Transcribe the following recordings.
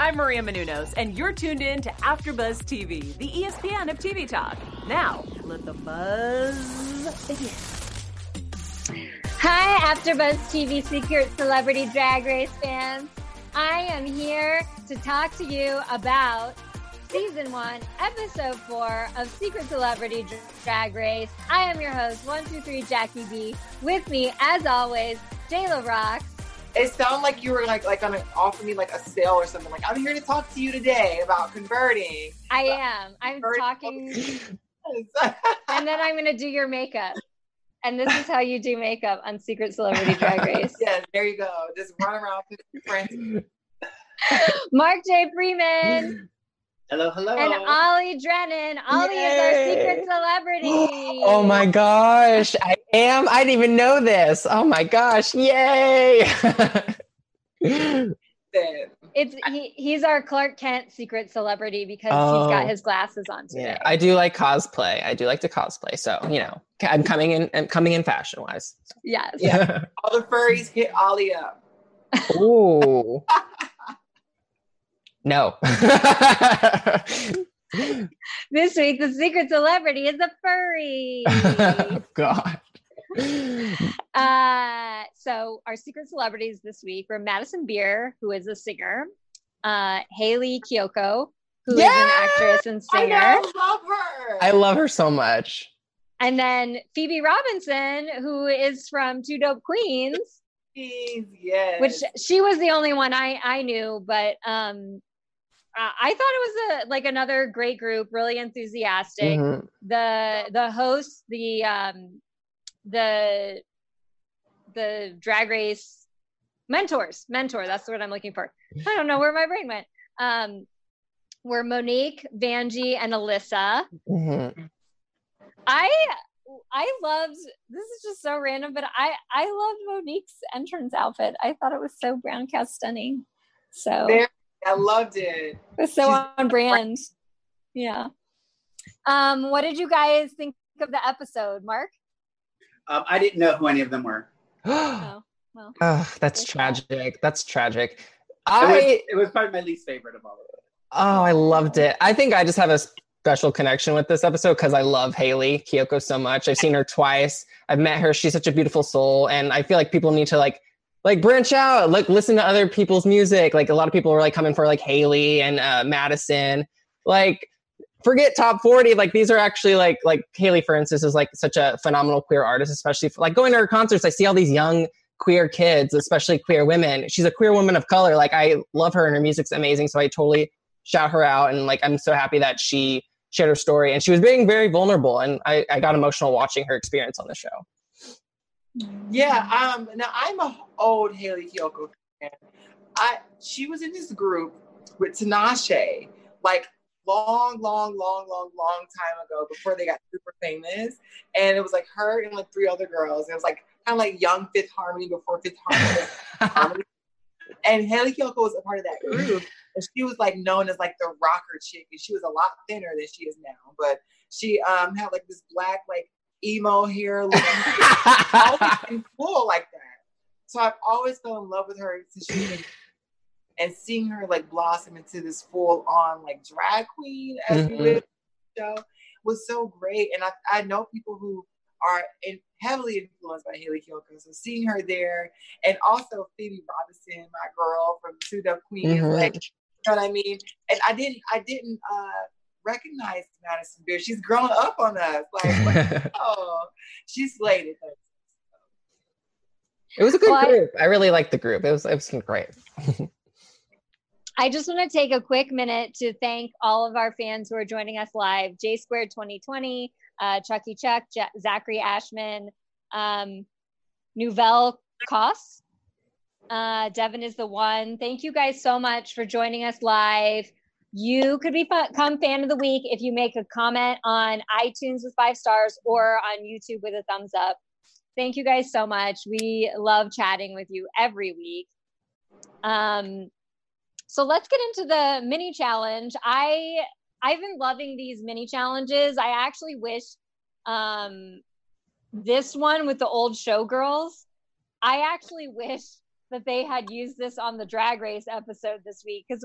I'm Maria Menounos, and you're tuned in to AfterBuzz TV, the ESPN of TV talk. Now, let the buzz begin. Hi, AfterBuzz TV Secret Celebrity Drag Race fans. I am here to talk to you about season one, episode four of Secret Celebrity Drag Race. I am your host, one two three Jackie B. With me, as always, Jayla Rocks. It sounded like you were like like gonna offer me like a sale or something. Like I'm here to talk to you today about converting. I am. I'm talking, and then I'm gonna do your makeup. And this is how you do makeup on Secret Celebrity Drag Race. yes, there you go. Just run around with your friends. Mark J. Freeman Hello, hello. and Ollie Drennan. Ollie is our secret celebrity. Oh my gosh, I am. I didn't even know this. Oh my gosh, yay! It's he, he's our Clark Kent secret celebrity because he's got Oh. his glasses on today. yeah, I do like cosplay. I do like to cosplay. So you know, I'm coming in. I'm coming in fashion wise. yes. Yeah. all the furries hit Ollie up. Ooh. no. This week the secret celebrity is a furry. Oh, God. uh, so our secret celebrities this week were Madison Beer, who is a singer, uh, Hayley Kiyoko, who is an actress and I singer, know, love her. I love her so much. and then Phoebe Robinson, who is from Two Dope Queens. Please, yes. which she was the only one I I knew, but um, I I thought it was a like another great group, really enthusiastic. Mhm. The the hosts, the um, the the drag race mentors, mentor. That's what I'm looking for. I don't know where my brain went. Um, were Monique, Vanjie, and Alyssa. Mhm. I I loved this is just so random, but I I loved Monique's entrance outfit. I thought it was so brown cow stunning. So Very- I loved it. it was so she's- on brand. Yeah. Um, what did you guys think of the episode, Mark? Um, I didn't know who any of them were. Oh, well. oh, that's There's that. tragic. That's tragic. It I was, it was probably my least favorite of all of it. Oh, I loved it. I think I just have a special connection with this episode because I love Hayley Kiyoko so much. I've seen her twice. I've met her. She's such a beautiful soul, and I feel like people need to like like branch out, like listen to other people's music. Like a lot of people were like coming for like Hayley and uh, Madison. Like forget top 40 like these are actually like like hayley for instance is like such a phenomenal queer artist especially for, like going to her concerts i see all these young queer kids especially queer women she's a queer woman of color like i love her and her music's amazing so i totally shout her out and like i'm so happy that she shared her story and she was being very vulnerable and i, I got emotional watching her experience on the show Yeah. Um. Now I'm a old Hayley Kiyoko fan. I she was in this group with Tinashe, like long, long, long, long, long time ago before they got super famous. And it was like her and like three other girls. It was like kind of like young Fifth Harmony before Fifth Harmony. And Hayley Kiyoko was a part of that group. And she was like known as like the rocker chick. And she was a lot thinner than she is now. But she um had like this black, like emo hair looking always been cool like that. So I've always fell in love with her since she was and seeing her like blossom into this full on like drag queen as we Mhm. live show was so great. And I, I know people who are in, heavily influenced by Hayley Kiyoko. So seeing her there and also Phoebe Robinson, my girl from Two Dope Queens, Mhm. like you know what I mean? And I didn't I didn't uh recognize Madison Beer. She's grown up on us. Like, like, oh, she slayed it. It was a good Well, I- group. I really liked the group. It was it was great. I just want to take a quick minute to thank all of our fans who are joining us live. J Squared 2020, uh, Chucky Chuck, J- Zachary Ashman, um, Nouvelle Koss. Uh, Devin is the one. Thank you guys so much for joining us live. You could become fan of the week if you make a comment on iTunes with five stars or on YouTube with a thumbs up. Thank you guys so much. We love chatting with you every week. Um, so let's get into the mini challenge. I I've been loving these mini challenges. I actually wish um, this one with the old showgirls. I actually wish that they had used this on the drag race episode this week because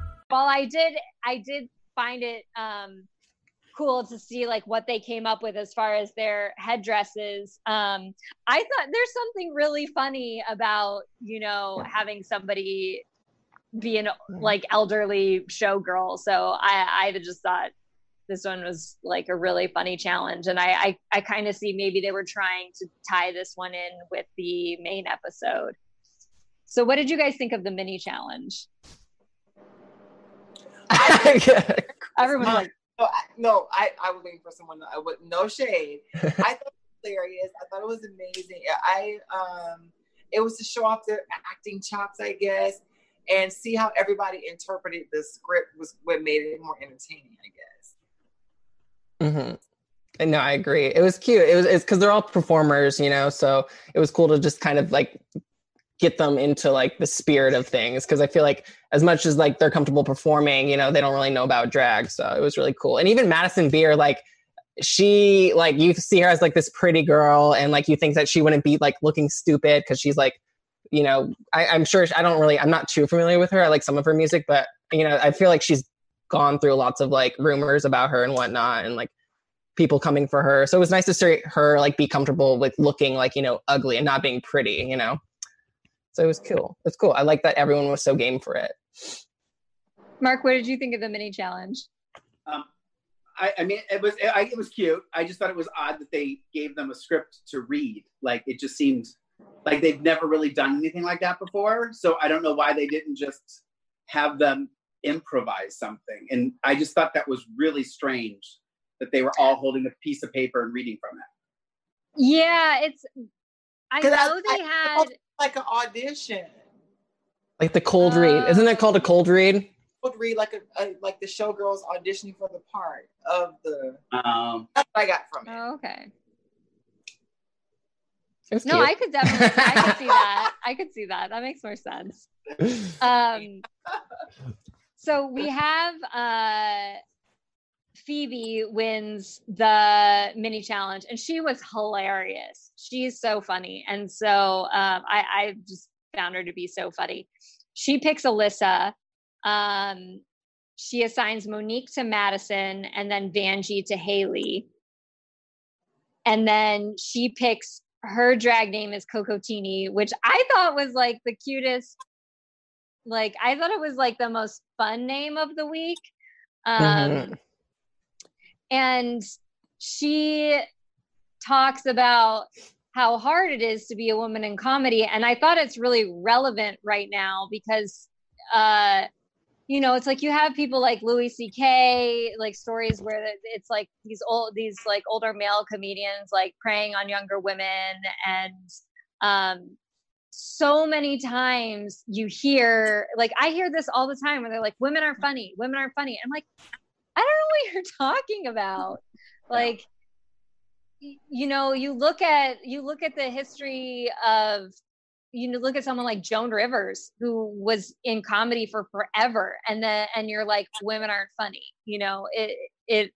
While I did I did find it um cool to see like what they came up with as far as their headdresses. Um I thought there's something really funny about, you know, having somebody be an like elderly showgirl. So I I just thought this one was like a really funny challenge and I I, I kind of see maybe they were trying to tie this one in with the main episode. So what did you guys think of the mini challenge? Everyone's Mine- like No, I, no, I, I was waiting for someone uh, with no shade. I thought it was hilarious. I thought it was amazing. I um, it was to show off their acting chops, I guess, and see how everybody interpreted the script was what made it more entertaining, I guess. hmm And no, I agree. It was cute. It was it's because they're all performers, you know. So it was cool to just kind of like get them into like the spirit of things. Because I feel like as much as like they're comfortable performing, you know, they don't really know about drag. So it was really cool. And even Madison Beer, like she like you see her as like this pretty girl, and like you think that she wouldn't be like looking stupid because she's like, you know, I, I'm sure I don't really I'm not too familiar with her. I like some of her music, but you know, I feel like she's gone through lots of like rumors about her and whatnot, and like people coming for her. So it was nice to see her like be comfortable with looking like, you know, ugly and not being pretty, you know? So it was cool. It's cool. I like that everyone was so game for it. Mark, what did you think of the mini challenge? Um, I, I mean, it was I, it was cute. I just thought it was odd that they gave them a script to read. Like it just seemed like they've never really done anything like that before. So I don't know why they didn't just have them improvise something. And I just thought that was really strange that they were all holding a piece of paper and reading from it. Yeah, it's I- know they I- had Like an audition. Like the cold read. Isn't that called a cold read? Would read like a, a like the showgirls auditioning for the part of the. Um, That's what I got from it. Oh, okay. It No, cute. I could definitely I could see that. I could see that. That makes more sense. Um so we have uh Phoebe wins the mini challenge and she was hilarious. She's so funny. And so um I, I just found her to be so funny. She picks Alyssa. Um she assigns Monique to Madison and then Vanjie to Hayley. And then she picks her drag name is Cocotini, which I thought was like the cutest. Like I thought it was like the most fun name of the week. Um, Mhm. And she talks about how hard it is to be a woman in comedy. And i thought it's really relevant right now because uh you know it's like you have people like louis ck like stories where it's like these old these like older male comedians like preying on younger women. And um so many times you hear like i hear this all the time where they're like women are funny. Women are funny. I'm like don't know what you're talking about. Like, you know, you look at you look at the history of you know look at someone like Joan Rivers who was in comedy for forever, and then and you're like, women aren't funny. You know, it it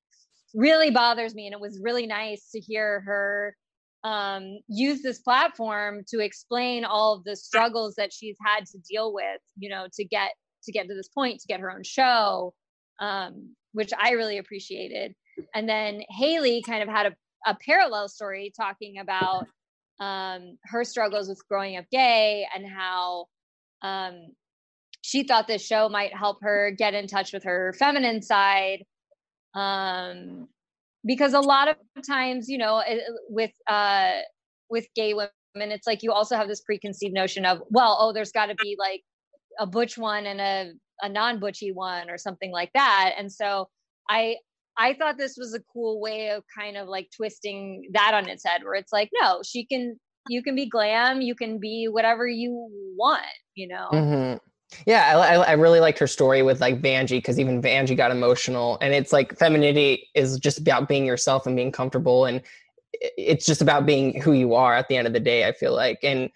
really bothers me, and it was really nice to hear her um, use this platform to explain all of the struggles that she's had to deal with, you know, to get to get to this point, to get her own show, um, which I really appreciated. And then Hayley kind of had a, a parallel story talking about um, her struggles with growing up gay and how um, she thought this show might help her get in touch with her feminine side. Um, because a lot of times, you know, with uh, with gay women, it's like you also have this preconceived notion of, well, oh, there's got to be like a butch one and a a non-butchy one or something like that. And so I I thought this was a cool way of kind of like twisting that on its head, where it's like, no, she can, you can be glam, you can be whatever you want, you know. Mm-hmm. Yeah, I, I really liked her story with like Vanjie because even Vanjie got emotional, and it's like femininity is just about being yourself and being comfortable, and it's just about being who you are at the end of the day. I feel like, and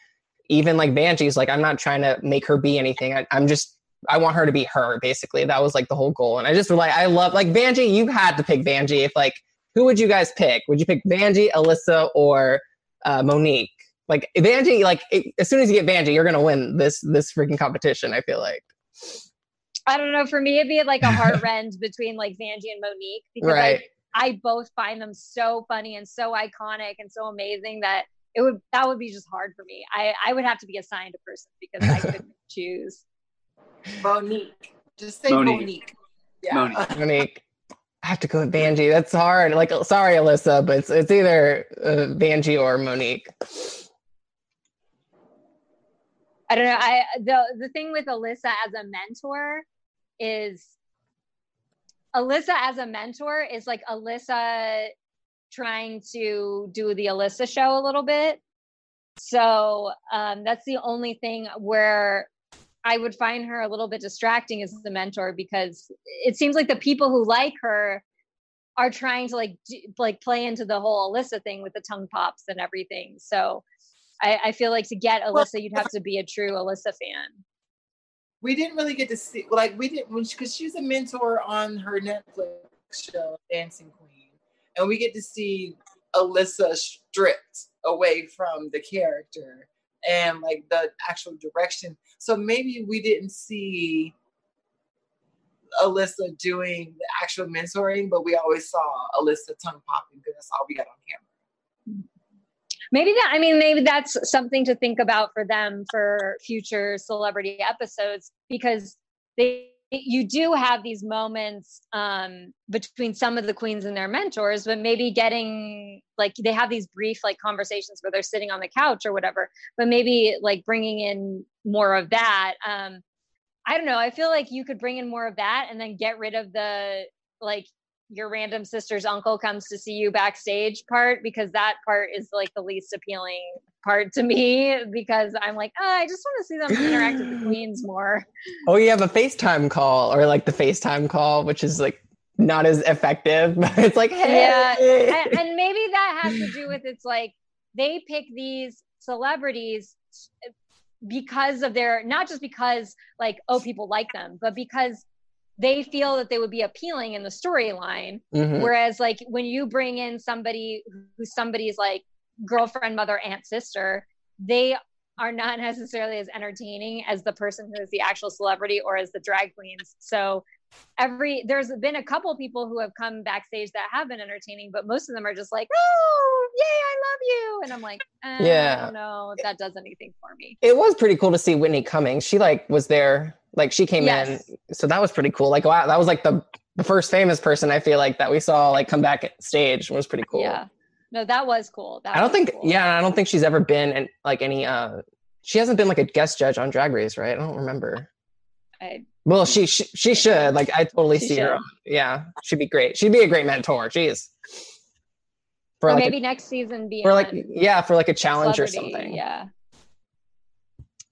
even like Vanjie's like, I'm not trying to make her be anything. I, I'm just I want her to be her. Basically, that was like the whole goal, and I just like I love like Vanjie. You had to pick Vanjie. If like who would you guys pick? Would you pick Vanjie, Alyssa, or uh, Monique? like Vanjie, like it, as soon as you get Vanjie, you're gonna win this this freaking competition. I feel like. I don't know. For me, it'd be like a hard rend between like Vanjie and Monique because right. I, I both find them so funny and so iconic and so amazing that it would that would be just hard for me. I I would have to be assigned a person because I couldn't choose. Monique, just say Monique. Monique. Yeah. Monique. Monique. I have to go with Vanjie. That's hard. Like, sorry, Alyssa, but it's, it's either uh, Vanjie or Monique. I don't know. I the the thing with Alyssa as a mentor is Alyssa as a mentor is like Alyssa trying to do the Alyssa show a little bit. So um, that's the only thing where I would find her a little bit distracting as the mentor because it seems like the people who like her are trying to like do, like play into the whole Alyssa thing with the tongue pops and everything. So I, I feel like to get Alyssa, you'd have to be a true Alyssa fan. We didn't really get to see, like, we didn't, because she's a mentor on her Netflix show, Dancing and we get to see Alyssa stripped away from the character and like the actual direction. So maybe we didn't see Alyssa doing the actual mentoring, but we always saw Alyssa tongue popping because that's all we got on camera maybe that i mean maybe that's something to think about for them for future celebrity episodes because they you do have these moments um, between some of the queens and their mentors, but maybe getting like they have these brief like conversations where they're sitting on the couch or whatever, but maybe like bringing in more of that. Um, I don't know. I feel like you could bring in more of that and then get rid of the like your random sister's uncle comes to see you backstage part because that part is like the least appealing part to me because I'm like, oh, I just want to see them interact with the queens more. Oh, you have a FaceTime call or like the FaceTime call, which is like not as effective, but it's like, hey. Yeah. And, and maybe that has to do with it's like they pick these celebrities because of their not just because like oh people like them but because they feel that they would be appealing in the storyline. Mm-hmm. Whereas, like, when you bring in somebody who's somebody's like girlfriend, mother, aunt, sister, they are not necessarily as entertaining as the person who is the actual celebrity or as the drag queens. So every there's been a couple people who have come backstage that have been entertaining, but most of them are just like, "Oh, yay, I love you," and I'm like, eh, "Yeah, I don't know if that does anything for me." It was pretty cool to see Whitney Cummings. She like was there like she came yes. in, so that was pretty cool. Like wow, that was like the the first famous person I feel like that we saw like come back at stage was pretty cool. Yeah, no, that was cool. That I don't think, cool. yeah, I don't think she's ever been in like any. uh She hasn't been like a guest judge on Drag Race, right? I don't remember. I well, she she, she should like I totally see should. her. Yeah, she'd be great. She'd be a great mentor. Jeez. For or like maybe a, next season be for like yeah for like a challenge or something. Yeah.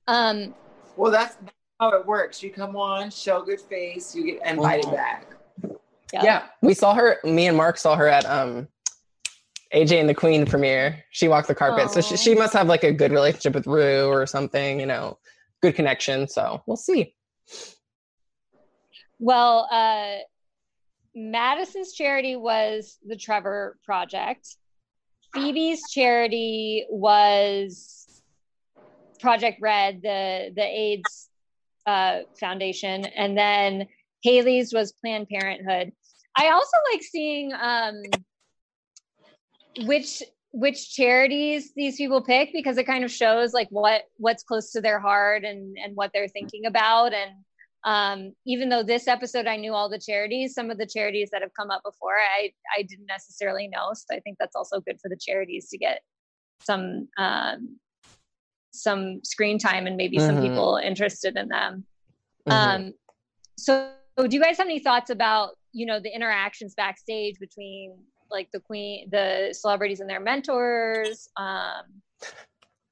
Um. Well, that's how it works. You come on, show good face, you get invited mm-hmm. back. Yeah. yeah. we saw her. Me and Mark saw her at um AJ and the Queen premiere. She walked the carpet, Aww. so she, she must have like a good relationship with Rue or something. You know, good connection. So we'll see. Well, uh, Madison's charity was the Trevor Project. Phoebe's charity was Project Red, the the AIDS uh, foundation, and then Hayley's was Planned Parenthood. I also like seeing um, which which charities these people pick because it kind of shows like what what's close to their heart and and what they're thinking about and um, even though this episode I knew all the charities, some of the charities that have come up before I I didn't necessarily know. So I think that's also good for the charities to get some um, some screen time and maybe mm-hmm. some people interested in them. Mm-hmm. Um, so do you guys have any thoughts about you know the interactions backstage between like the queen, the celebrities and their mentors? Um,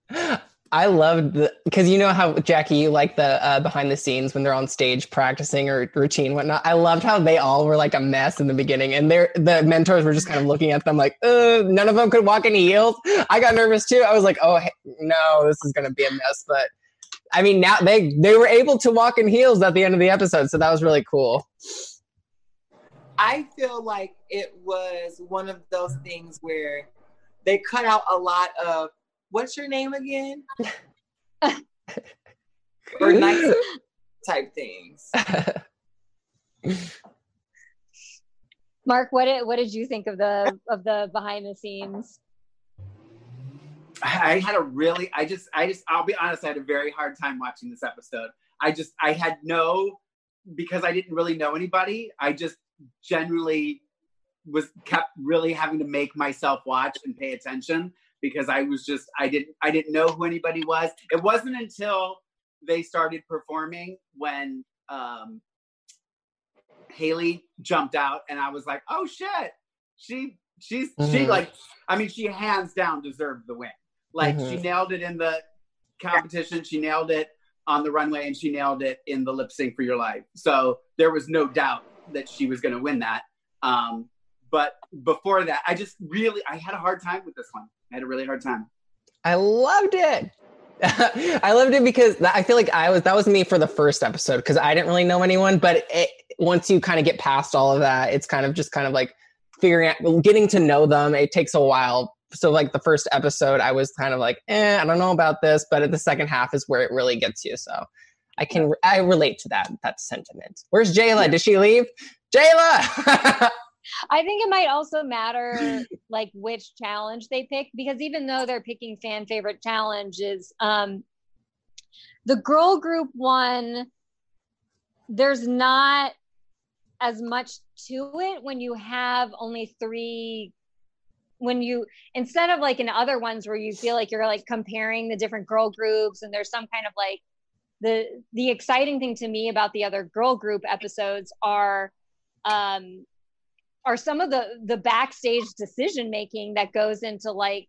I loved because you know how Jackie, you like the uh, behind the scenes when they're on stage practicing or routine whatnot. I loved how they all were like a mess in the beginning, and their the mentors were just kind of looking at them like, none of them could walk in heels. I got nervous too. I was like, oh no, this is gonna be a mess. But I mean, now they they were able to walk in heels at the end of the episode, so that was really cool. I feel like it was one of those things where they cut out a lot of what's your name again? or nice type things. Mark, what did what did you think of the of the behind the scenes? I had a really I just I just I'll be honest, I had a very hard time watching this episode. I just I had no because I didn't really know anybody, I just generally was kept really having to make myself watch and pay attention because I was just I didn't I didn't know who anybody was. It wasn't until they started performing when um, Hayley jumped out and I was like, oh shit, she she's mm-hmm. she like I mean she hands down deserved the win. Like mm-hmm. she nailed it in the competition, she nailed it on the runway, and she nailed it in the lip sync for your life. So there was no doubt that she was going to win that. Um, but before that, I just really I had a hard time with this one. I had a really hard time. I loved it. I loved it because I feel like I was that was me for the first episode because I didn't really know anyone. But it, once you kind of get past all of that, it's kind of just kind of like figuring out, getting to know them. It takes a while. So like the first episode, I was kind of like, eh, I don't know about this. But the second half is where it really gets you. So I can I relate to that that sentiment. Where's Jayla? Yeah. Did she leave? Jayla. I think it might also matter like which challenge they pick because even though they're picking fan favorite challenges, um, the girl group one, there's not as much to it when you have only three when you instead of like in other ones where you feel like you're like comparing the different girl groups and there's some kind of like the the exciting thing to me about the other girl group episodes are um are some of the the backstage decision making that goes into like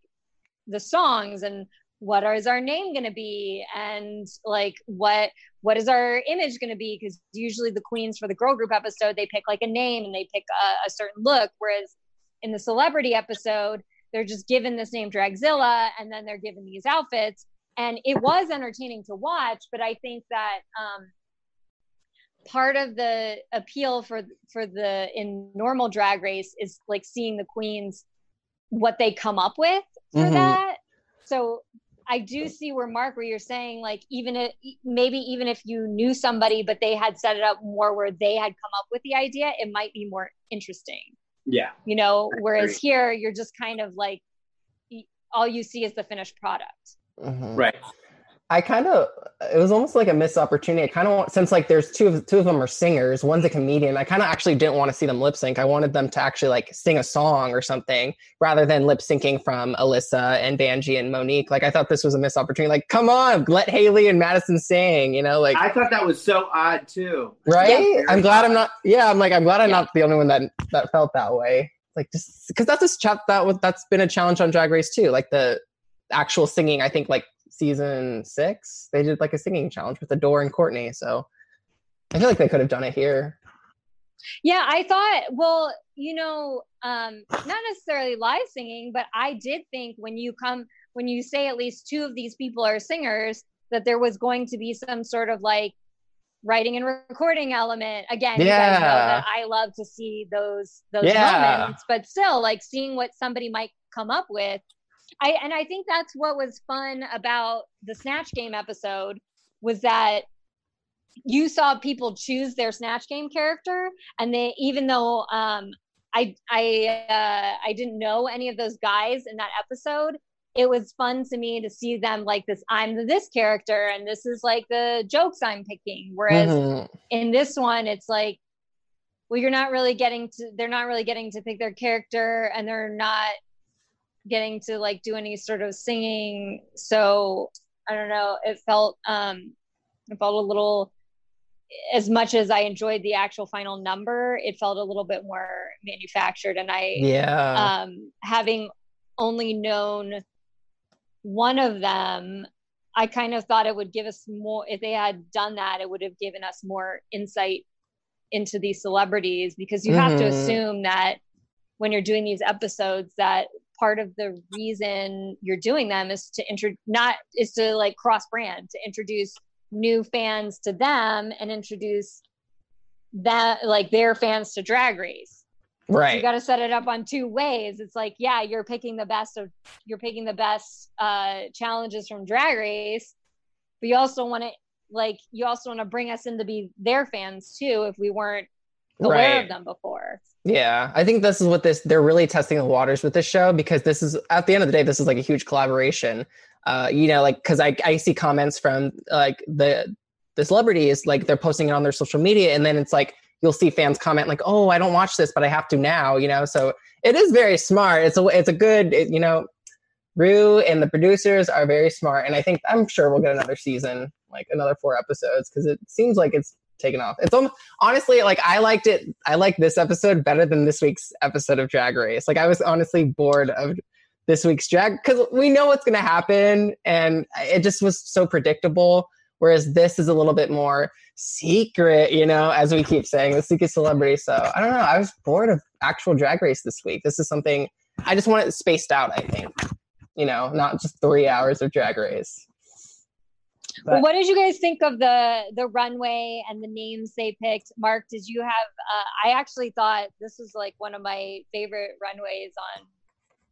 the songs and what is our name going to be? And like what what is our image going to be? Because usually the queens for the girl group episode they pick like a name and they pick a, a, certain look whereas in the celebrity episode they're just given this name dragzilla and then they're given these outfits. And it was entertaining to watch but i think that um part of the appeal for for the in normal drag race is like seeing the queens what they come up with for mm-hmm. that. So i do see where mark where you're saying like even if maybe even if you knew somebody but they had set it up more where they had come up with the idea it might be more interesting. Yeah. You know whereas here you're just kind of like all you see is the finished product. Mm-hmm. right I kind of it was almost like a missed opportunity. I kind of want since like there's two of two of them are singers, one's a comedian. I kind of actually didn't want to see them lip sync. I wanted them to actually like sing a song or something rather than lip syncing from Alyssa and Vanjie and Monique. Like I thought this was a missed opportunity. Like come on, let Hayley and Madison sing. You know, like I thought that was so odd too. Right? Yeah, I'm glad odd. I'm not. Yeah, I'm like I'm glad I'm yeah. not the only one that that felt that way. Like just because that's a chat that was that's been a challenge on Drag Race too. Like the actual singing, I think like season six, they did like a singing challenge with Adore and Courtney. So I feel like they could have done it here. Yeah, I thought, well, you know, um, not necessarily live singing, but I did think when you come, when you say at least two of these people are singers, that there was going to be some sort of like writing and recording element. Again, you guys know Yeah. that I love to see those those Yeah. moments, but still like seeing what somebody might come up with. I and I think that's what was fun about the Snatch Game episode was that you saw people choose their Snatch Game character, and they even though um, I I uh, I didn't know any of those guys in that episode. It was fun to me to see them like this. I'm the this character, and this is like the jokes I'm picking. Whereas Mhm. in this one, it's like, well, you're not really getting to. They're not really getting to pick their character, and they're not getting to like do any sort of singing. So I don't know. It felt um, it felt a little. As much as I enjoyed the actual final number, it felt a little bit more manufactured, and I Yeah. um, having only known one of them, I kind of thought it would give us more. If they had done that, it would have given us more insight into these celebrities because you have to Mhm. assume that when you're doing these episodes, that part of the reason you're doing them is to intro not is to like cross brand to introduce new fans to them and introduce that like their fans to drag race Right. you got to set it up on two ways it's like yeah you're picking the best of you're picking the best uh challenges from drag race but you also want to like you also want to bring us in to be their fans too if we weren't aware Right. of them before Yeah, I think this is what this they're really testing the waters with this show because this is at the end of the day this is like a huge collaboration. Uh, you know, like because I I see comments from like the the celebrities like they're posting it on their social media and then it's like you'll see fans comment like oh I don't watch this but I have to now you know so it is very smart. It's a it's a good it, you know. Rue and the producers are very smart, and I think I'm sure we'll get another season, like another four episodes, because it seems like it's taken off. It's almost, honestly like I liked it. I like this episode better than this week's episode of Drag Race. Like I was honestly bored of this week's drag because we know what's going to happen, and it just was so predictable. Whereas this is a little bit more secret, you know, as we keep saying, the secret celebrity. So I don't know. I was bored of actual Drag Race this week. This is something I just want it spaced out. I think, you know, not just three hours of Drag Race. Well, But- what did you guys think of the the runway and the names they picked mark did you have uh, i actually thought this was like one of my favorite runways on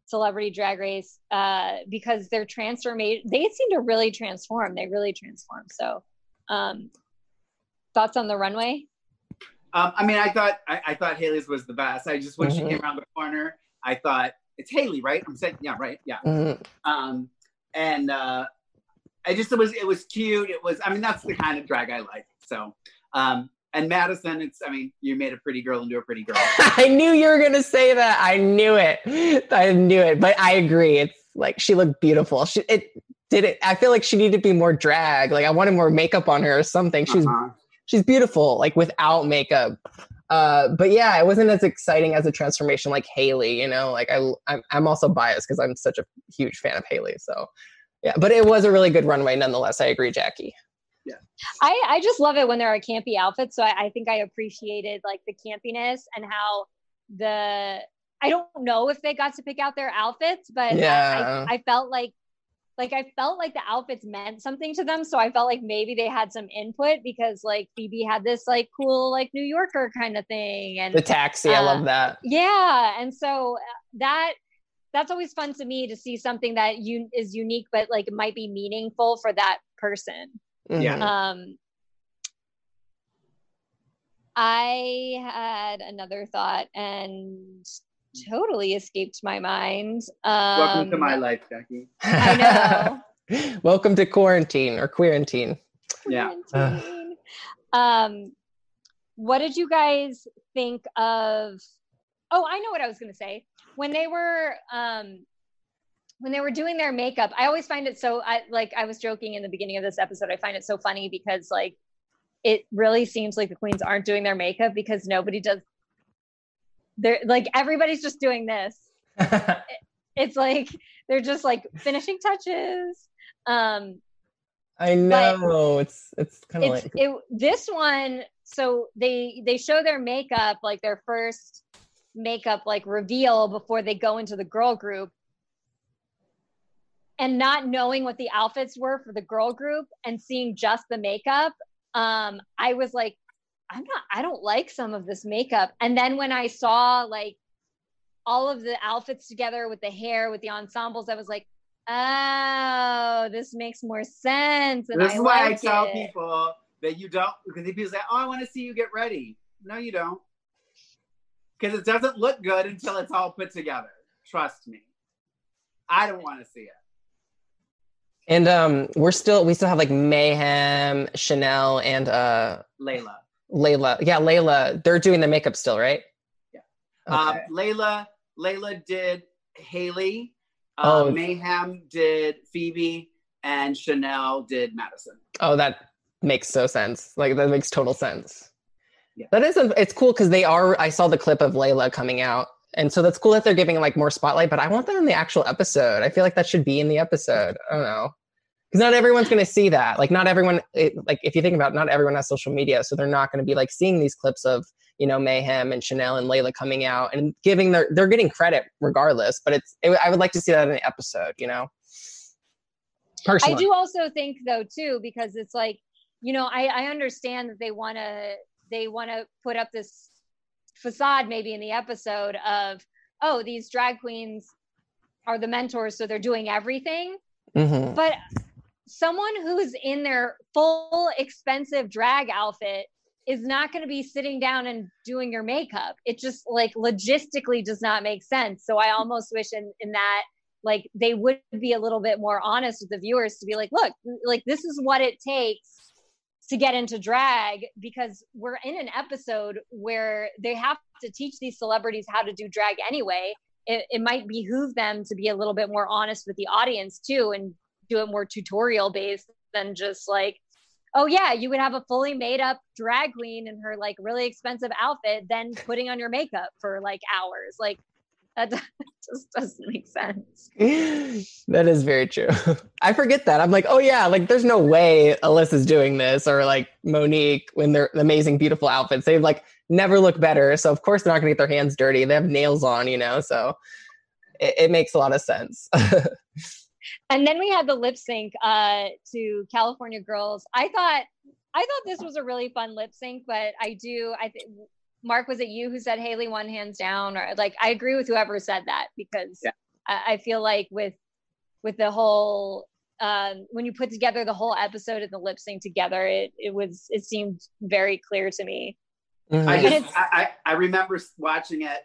celebrity drag race uh, because their transformation they seem to really transform they really transform so um thoughts on the runway Um, I mean, I thought I, I thought Hayley's was the best. I just when Mhm. she came around the corner, I thought it's Hayley, right? I'm saying, yeah, right, yeah. Mhm. Um, and uh, I just it was it was cute. It was I mean that's the kind of drag I like. So um, and Madison, it's I mean you made a pretty girl into a pretty girl. I knew you were gonna say that. I knew it. I knew it. But I agree. It's like she looked beautiful. She it did it. I feel like she needed to be more drag. Like I wanted more makeup on her or something. She's Uh-huh. she's beautiful, like without makeup. Uh, but yeah, it wasn't as exciting as a transformation like Hayley. You know, like I I'm, I'm also biased because I'm such a huge fan of Hayley. So yeah, but it was a really good runway nonetheless. I agree, Jackie. I, I just love it when there are campy outfits. So I, I think I appreciated like the campiness and how the I don't know if they got to pick out their outfits, but I- Yeah. I, I felt like like I felt like the outfits meant something to them. So I felt like maybe they had some input because like Phoebe had this like cool like New Yorker kind of thing and The taxi, I Uh, love that. yeah and so uh, that that's always fun to me to see something that you is unique but like might be meaningful for that person Yeah. Mhm. um i had another thought and totally escaped my mind um Welcome to my life, Jackie. i know Welcome to quarantine or quarantine. Yeah. Quarantine. um what did you guys think of oh i know what i was going to say when they were um when they were doing their makeup i always find it so i like i was joking in the beginning of this episode i find it so funny because like it really seems like the queens aren't doing their makeup because nobody does they're like everybody's just doing this. It's like they're just like finishing touches um I know it's it's kind of like it this one so they they show their makeup like their first makeup like reveal before they go into the girl group and not knowing what the outfits were for the girl group and seeing just the makeup um, I was like, I'm not, I don't like some of this makeup. And then when I saw like all of the outfits together with the hair, with the ensembles, I was like, oh, this makes more sense. And this I is why I tell it. people that you don't because people say, "Oh, I want to see you get ready." No, you don't, because it doesn't look good until it's all put together. Trust me, I don't want to see it. And um, we're still we still have like Mayhem, Chanel, and uh, Layla. Layla. Yeah, Layla. They're doing the makeup still, right? Yeah. Okay. Um, Layla, Layla did Hayley. Oh. Uh, Mayhem did Phoebe, and Chanel did Madison. Oh, that makes so sense. Like that makes total sense. Yeah. That is, a, it's cool because they are. I saw the clip of Layla coming out, and so that's cool that they're giving like more spotlight. But I want that in the actual episode. I feel like that should be in the episode. I don't know because not everyone's going to see that. Like not everyone. It, like if you think about, it, not everyone has social media, so they're not going to be like seeing these clips of you know Mayhem and Chanel and Layla coming out and giving their. They're getting credit regardless, but it's. It, I would like to see that in the episode. You know. Personally. I do also think though too because it's like you know I, I understand that they want to they want to put up this facade maybe in the episode of oh these drag queens are the mentors so they're doing everything. Mhm. but someone who's in their full expensive drag outfit is not going to be sitting down and doing your makeup. It just like logistically does not make sense. So i almost wish in, in that like they would be a little bit more honest with the viewers to be like look like this is what it takes to get into drag because we're in an episode where they have to teach these celebrities how to do drag anyway. It, it might behoove them to be a little bit more honest with the audience too and do it more tutorial based than just like oh yeah you would have a fully made up drag queen in her like really expensive outfit then putting on your makeup for like hours. Like that just doesn't make sense that is very true. I forget that. I'm like, oh yeah, like there's no way Alyssa's doing this or like Monique when they're amazing, beautiful outfits. They like never look better. So of course they're not gonna get their hands dirty. They have nails on, you know. So it, it makes a lot of sense. and then we had the lip sync uh to california girls i thought i thought this was a really fun lip sync but i do i think mark was it you who said hayley one hands down or like i agree with whoever said that because Yeah. I, I feel like with with the whole um when you put together the whole episode and the lip sync together it it was it seemed very clear to me I Mhm. just I, I, I remember watching it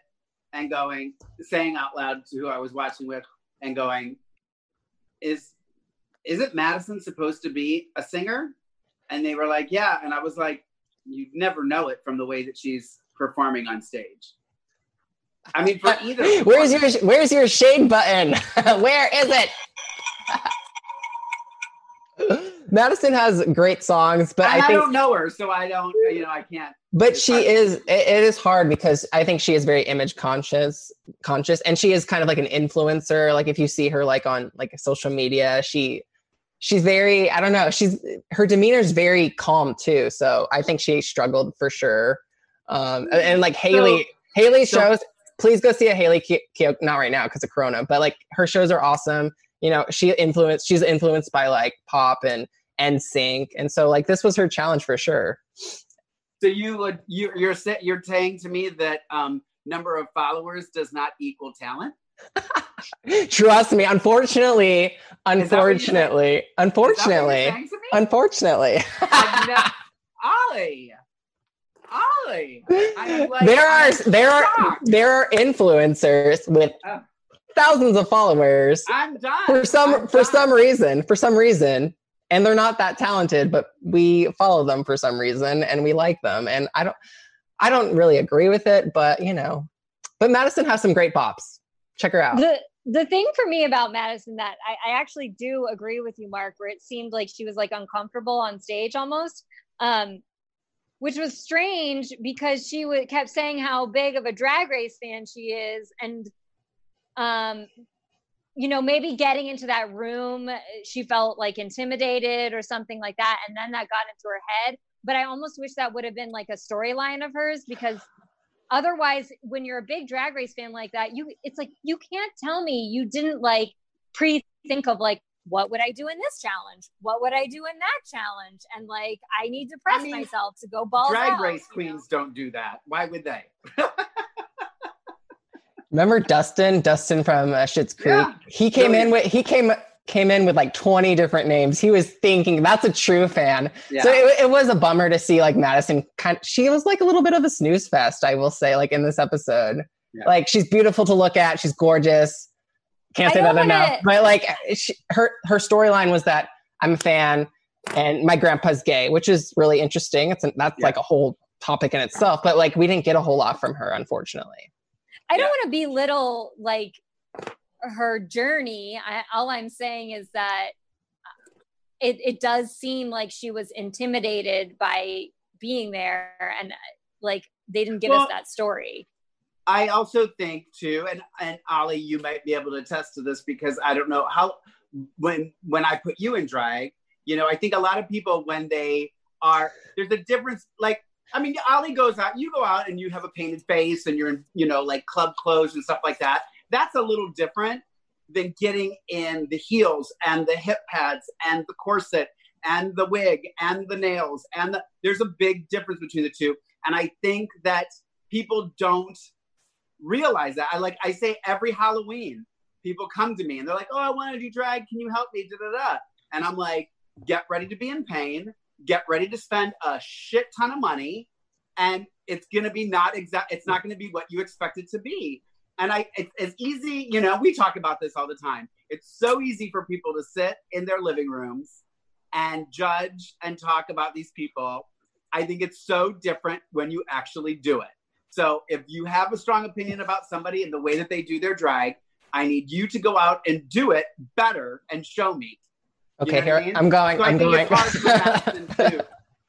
and going saying out loud to who I was watching with and going, Is isn't Madison supposed to be a singer? And they were like, Yeah. And I was like, You'd never know it from the way that she's performing on stage. I mean, for uh, either where's your Where's your shade button? Where is it? Madison has great songs, but and I I, think don't know her, so I don't you know, I can't but she is it, it is hard because i think she is very image conscious conscious and she is kind of like an influencer like if you see her like on like social media she she's very i don't know she's her demeanor is very calm too so i think she struggled for sure um and, and, like hayley hayley so- shows please go see a hayley Ki- Ki- not right now because of corona but like her shows are awesome you know she influenced she's influenced by like pop and and sync and so like this was her challenge for sure So you would you you're you're saying to me that um number of followers does not equal talent? Trust me. Unfortunately, Is that what you're unfortunately, Is that what unfortunately, you're saying to me? unfortunately, Ollie, Ollie, I'm like, there are I'm there are there are influencers with Oh. thousands of followers I'm done for some I'm for done. some reason for some reason, and they're not that talented, but we follow them for some reason and we like them, and I don't I don't really agree with it, but you know, but Madison has some great bops. Check her out. the the thing for me about Madison that I, I actually do agree with you, Mark, where it seemed like she was like uncomfortable on stage almost, um, which was strange because she w- kept saying how big of a drag race fan she is, and um, you know maybe getting into that room she felt like intimidated or something like that, and then that got into her head. But I almost wish that would have been like a storyline of hers because otherwise when you're a big drag race fan like that you it's like you can't tell me you didn't like pre think of like what would I do in this challenge? What would I do in that challenge? And like, I need to press I mean, myself to go balls Drag out, race you know? queens don't do that. Why would they? Remember Dustin? Dustin from uh, Schitt's Creek. Yeah. He came in with he came came in with like 20 different names. He was thinking that's a true fan. Yeah. So it, it was a bummer to see like Madison kind she was like a little bit of a snooze fest, I will say, like in this episode. Yeah. Like she's beautiful to look at, she's gorgeous. Can't say that don't enough. wanna- But like she, her her storyline was that I'm a fan and my grandpa's gay, which is really interesting. It's a, that's Yeah. like a whole topic in itself, but like we didn't get a whole lot from her unfortunately. I don't Yeah. want to belittle like her journey. I, all I'm saying is that uh, it, it does seem like she was intimidated by being there and uh, like they didn't give Well, us that story. I also think too, and and Ollie, you might be able to attest to this because I don't know how when when I put you in drag, you know, I think a lot of people when they are there's a difference. Like, I mean, Ollie goes out, you go out and you have a painted face and you're in, you know, like club clothes and stuff like that. That's a little different than getting in the heels and the hip pads and the corset and the wig and the nails and the, there's a big difference between the two. And I think that people don't realize that. I like I say every Halloween, people come to me and they're like, "Oh, I want to do drag. Can you help me?" Da da da. And I'm like, "Get ready to be in pain. Get ready to spend a shit ton of money, and it's gonna be not exact. It's not gonna be what you expect it to be." And I, it's, it's easy. You know, we talk about this all the time. It's so easy for people to sit in their living rooms and judge and talk about these people. I think it's so different when you actually do it. So if you have a strong opinion about somebody and the way that they do their drag, I need you to go out and do it better and show me. You Okay, know here I mean? I'm going. So I I'm think going. it's hard for too.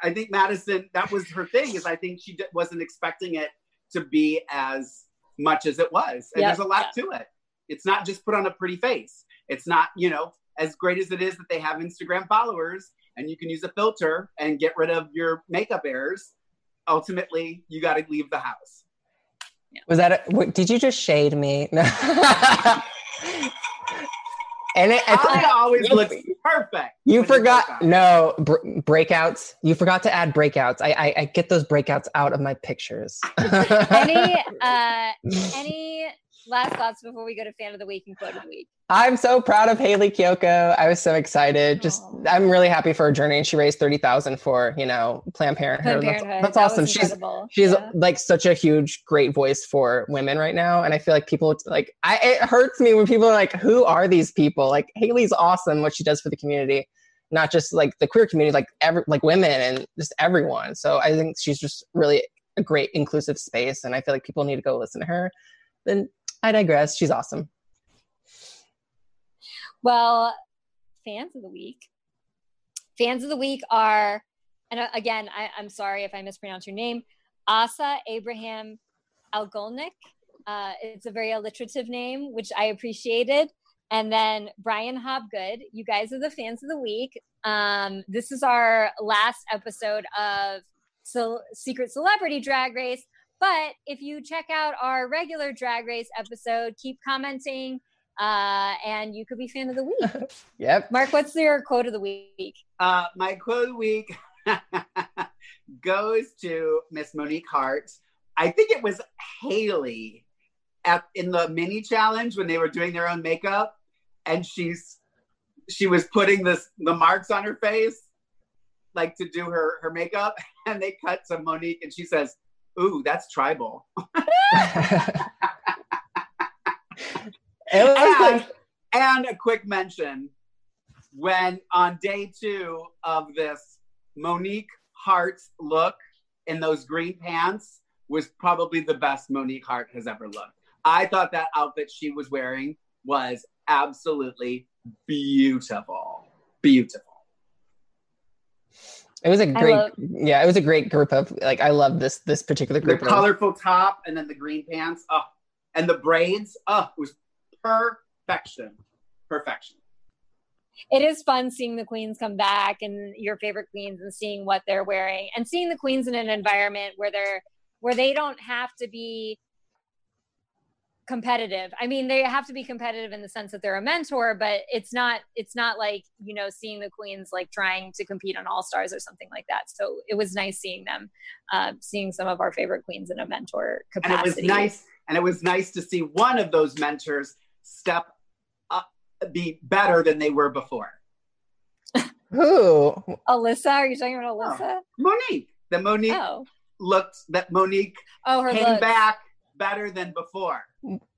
I think Madison, that was her thing, is I think she d- wasn't expecting it to be as much as it was. And Yep. there's a lot to it. It's not just put on a pretty face. It's not, you know, as great as it is that they have Instagram followers and you can use a filter and get rid of your makeup errors. Ultimately, you got to leave the house. Was that? A, what, did you just shade me? No. and it, it's, I always you- looks perfect. you forgot. No br- breakouts. You forgot to add breakouts. I, I I get those breakouts out of my pictures. Any uh any last thoughts before we go to fan of the week and quote of the week? I'm so proud of Hayley Kiyoko. I was so excited. Just. I'm really happy for her journey, and she raised thirty thousand for you know Planned Parenthood. Planned That's- Parenthood. That's, That awesome. She's she's Yeah. like such a huge great voice for women right now and i feel like people like i it hurts me when people are like who are these people like hayley's awesome what she does for the community not just like the queer community like every like women and just everyone so i think she's just really a great inclusive space and i feel like people need to go listen to her then i digress she's awesome Well, fans of the week. Fans of the week are, and uh, again, I, I'm sorry if I mispronounce your name, Asa Abraham Algolnik. Uh, it's a very alliterative name, which I appreciated. And then Brian Hobgood. You guys are the fans of the week. Um, this is our last episode of so Secret Celebrity Drag Race. But if you check out our regular Drag Race episode, keep commenting uh, and you could be fan of the week. yep Mark, what's your quote of the week? Uh, my quote of the week goes to Miss Monique Heart. I think it was Hayley at in the mini challenge when they were doing their own makeup, and she's she was putting this the marks on her face, like to do her her makeup, and they cut to Monique, and she says, "Ooh, that's tribal." it was and, like and a quick mention when on day two of this, Monique Heart's look in those green pants was probably the best Monique Heart has ever looked. I thought that outfit she was wearing was absolutely beautiful. Beautiful. It was a I great love- yeah it was a great group of like i love this this particular The group of colorful top and then the green pants. Oh, and the braids. Oh, it was perfection. Perfection. It is fun seeing the queens come back and your favorite queens and seeing what they're wearing and seeing the queens in an environment where they're where they don't have to be competitive. I mean, they have to be competitive in the sense that they're a mentor, but it's not it's not like, you know, seeing the queens like trying to compete on All Stars or something like that. So it was nice seeing them, uh, seeing some of our favorite queens in a mentor capacity. And it was nice and it was nice to see one of those mentors step up be better than they were before. Who? Alyssa, are you talking about Alyssa? Oh, Monique. That Monique Oh. looked that Monique Oh, her came looks. back better than before.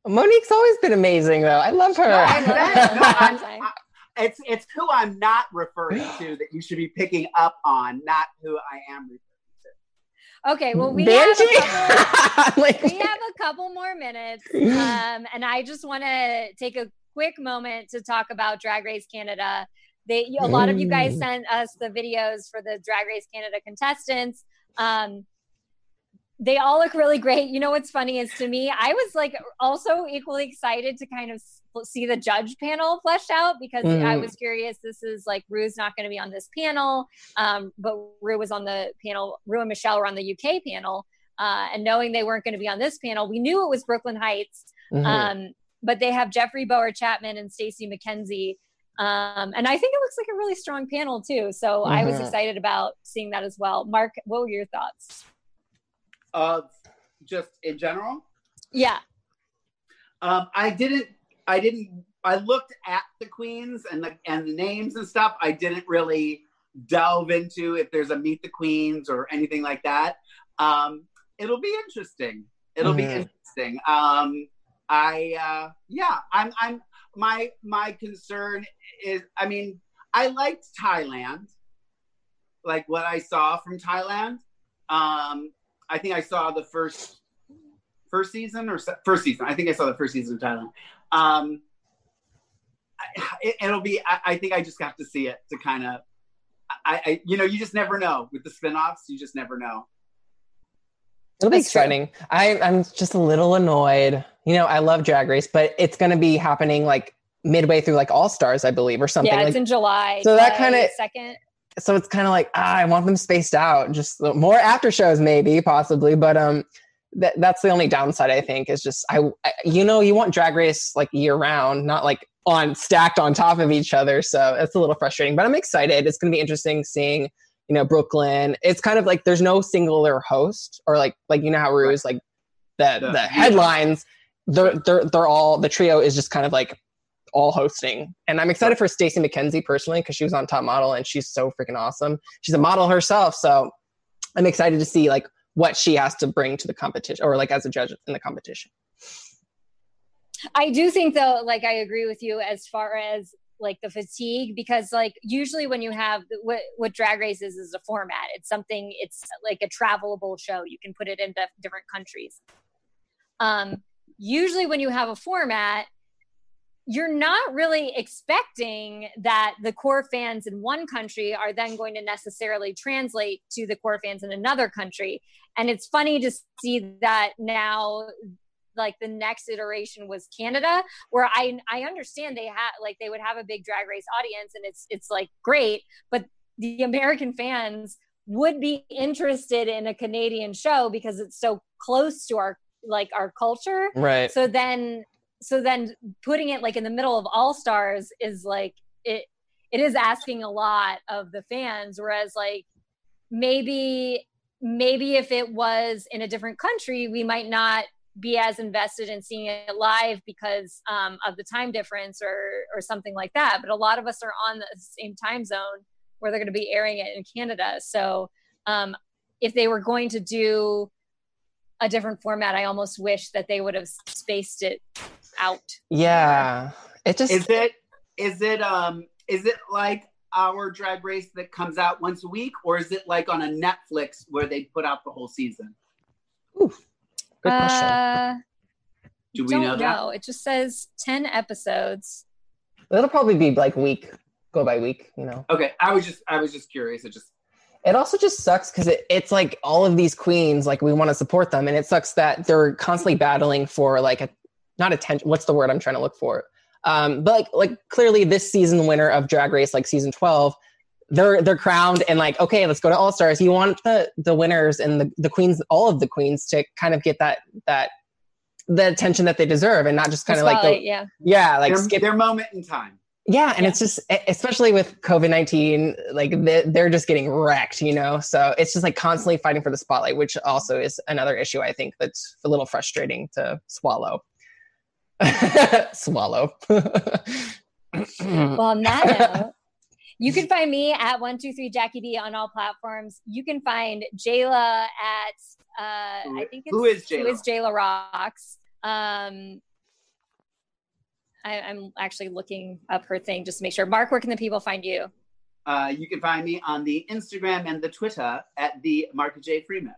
Monique's always been amazing, though. I love her. No, I'm saying, no, I'm- I- it's it's who I'm not referring to that you should be picking up on, not who I am referring to. Okay, well we have, a couple, Like- we have a couple more minutes, um, and I just want to take a quick moment to talk about Drag Race Canada. They, a lot of you guys sent us the videos for the Drag Race Canada contestants. Um, they all look really great. You know what's funny is to me, I was like also equally excited to kind of see the judge panel fleshed out because I Mhm. was curious. This is like Rue's not going to be on this panel, um, but Rue was on the panel. Rue and Michelle were on the UK panel, uh, and knowing they weren't going to be on this panel, we knew it was Brooklyn Hytes. Mhm. Um, but they have Jeffrey Bowyer-Chapman and Stacey McKenzie. Um, and I think it looks like a really strong panel too. So I was Mhm. excited about seeing that as well. Mark, what were your thoughts? Of just in general, Yeah. um, I didn't. I didn't. I looked at the queens and the and the names and stuff. I didn't really delve into if there's a meet the queens or anything like that. Um, it'll be interesting. It'll be Mhm. interesting. Um, I uh, yeah. I'm. I'm. My my concern is. I mean, I liked Thailand. Like what I saw from Thailand. Um, I think I saw the first first season or se- first season. I think I saw the first season of Thailand. Um, it, it'll be. I, I think I just have to see it to kind of. I, I, you know, you just never know with the spin-offs. You just never know. It'll be That's true. exciting. I, I'm just a little annoyed. You know, I love Drag Race, but it's going to be happening like midway through like All Stars, I believe, or something. yeah, like, it's in July. So that kinda- second. So it's kind of like ah, I want them spaced out, just more after shows, maybe, possibly. But um, that that's the only downside I think is just I, I you know you want Drag Race like year round, not like on stacked on top of each other. So it's a little frustrating, but I'm excited. It's going to be interesting seeing you know Brooklyn. It's kind of like there's no singular host or like like you know how Rue is like the The- the headlines. They're they're they're all the trio is just kind of like all hosting. And I'm excited for Stacey McKenzie personally because she was on Top Model and she's so freaking awesome. She's a model herself, so I'm excited to see like what she has to bring to the competition or like as a judge in the competition. I do think though, like I agree with you as far as like the fatigue because like usually when you have what what drag race is is a format it's something it's like a travelable show you can put it into different countries um usually when you have a format you're not really expecting that the core fans in one country are then going to necessarily translate to the core fans in another country and it's funny to see that now like the next iteration was Canada, where I I understand they had like they would have a big drag race audience and it's it's like great, but the American fans would be interested in a Canadian show because it's so close to our like our culture. Right. So then so then putting it like in the middle of All Stars is like it it is asking a lot of the fans, whereas like maybe maybe if it was in a different country, we might not be as invested in seeing it live because um, of the time difference or or something like that. But a lot of us are on the same time zone where they're going to be airing it in Canada. So um, if they were going to do a different format, I almost wish that they would have spaced it out. Yeah. It just Is it is it um is it like our drag race that comes out once a week, or is it like on a Netflix where they put out the whole season? good question. Uh, Do we don't know that? know. It just says ten episodes. It'll probably be like week, go by week, you know. Okay, I was just I was just curious. It just It also just sucks because it, it's like all of these queens, like we want to support them, and it sucks that they're constantly battling for like a not attention. What's the word I'm trying to look for? Um, but like like clearly this season winner of Drag Race, like season twelve, they're they're crowned and like okay, let's go to All Stars. You want the the winners and the the queens, all of the queens, to kind of get that that the attention that they deserve and not just kind of like the, yeah. yeah like their, skip their moment in time. Yeah and it's just especially with covid-19 like they- they're just getting wrecked you know so it's just like constantly fighting for the spotlight which also is another issue i think that's a little frustrating to swallow swallow Well, on that note, you can find me at one two three Jackie B on all platforms. You can find Jayla at uh, Who- I think it's who is Jayla? is Jayla Rocks. Um, I, I'm actually looking up her thing just to make sure. Mark, where can the people find you? Uh, you can find me on the Instagram and the Twitter at the Mark J Freeman.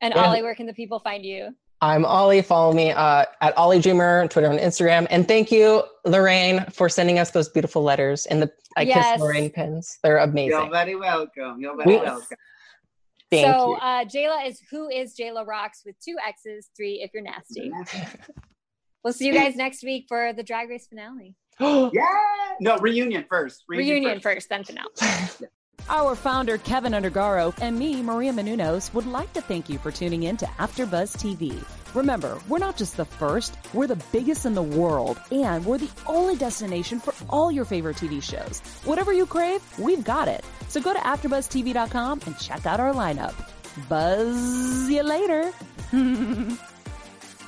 And Yeah. Ollie, where can the people find you? I'm Ollie. Follow me uh, at Ollie Dreamer, Twitter and Instagram. And thank you, Lorraine, for sending us those beautiful letters and the I Yes. Kiss Lorraine pins. They're amazing. You're very welcome. You're very We- welcome. Thank so you. uh, Jayla is who is Jayla Rocks with two X's, three if you're nasty. We'll see you guys next week for the Drag Race finale. Yeah. No, reunion first. Reunion first, then finale. Our founder, Kevin Undergaro, and me, Maria Menounos, would like to thank you for tuning in to AfterBuzz TV. Remember, we're not just the first, we're the biggest in the world, and we're the only destination for all your favorite TV shows. Whatever you crave, we've got it. So go to AfterBuzzTV.com and check out our lineup. Buzz you later.